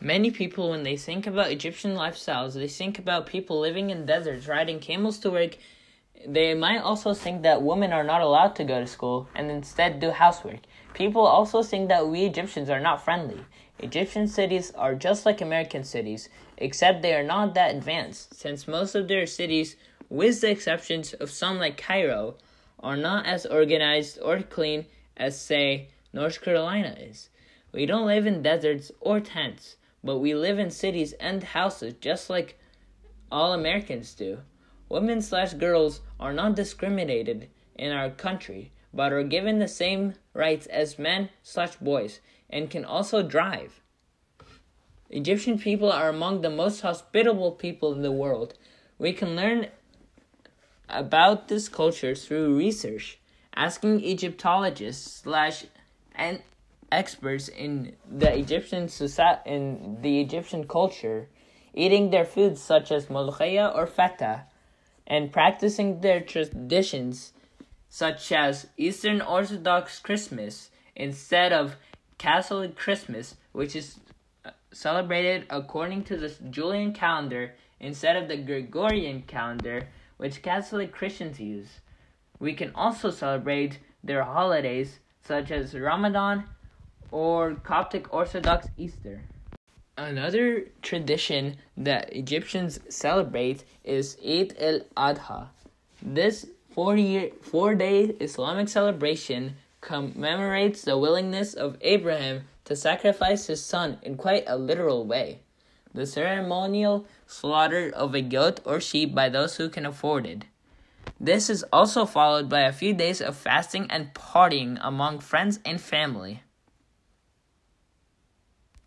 Many people, when they think about Egyptian lifestyles, they think about people living in deserts, riding camels to work. They might also think that women are not allowed to go to school and instead do housework. People also think that we Egyptians are not friendly. Egyptian cities are just like American cities, except they are not that advanced, since most of their cities, with the exceptions of some like Cairo, are not as organized or clean as, say, North Carolina is. We don't live in deserts or tents but we live in cities and houses just like all Americans do. Women slash girls are not discriminated in our country, but are given the same rights as men slash boys and can also drive. Egyptian people are among the most hospitable people in the world. We can learn about this culture through research, asking Egyptologists slash experts in the Egyptian society in the Egyptian culture, eating their foods such as molokhia or feta, and practicing their traditions such as Eastern Orthodox Christmas instead of Catholic Christmas, which is uh, celebrated according to the Julian calendar instead of the Gregorian calendar, which Catholic Christians use. We can also celebrate their holidays such as Ramadan or Coptic Orthodox Easter. Another tradition that Egyptians celebrate is Eid al Adha. This four year four day Islamic celebration commemorates the willingness of Abraham to sacrifice his son in quite a literal way. The ceremonial slaughter of a goat or sheep by those who can afford it. This is also followed by a few days of fasting and partying among friends and family.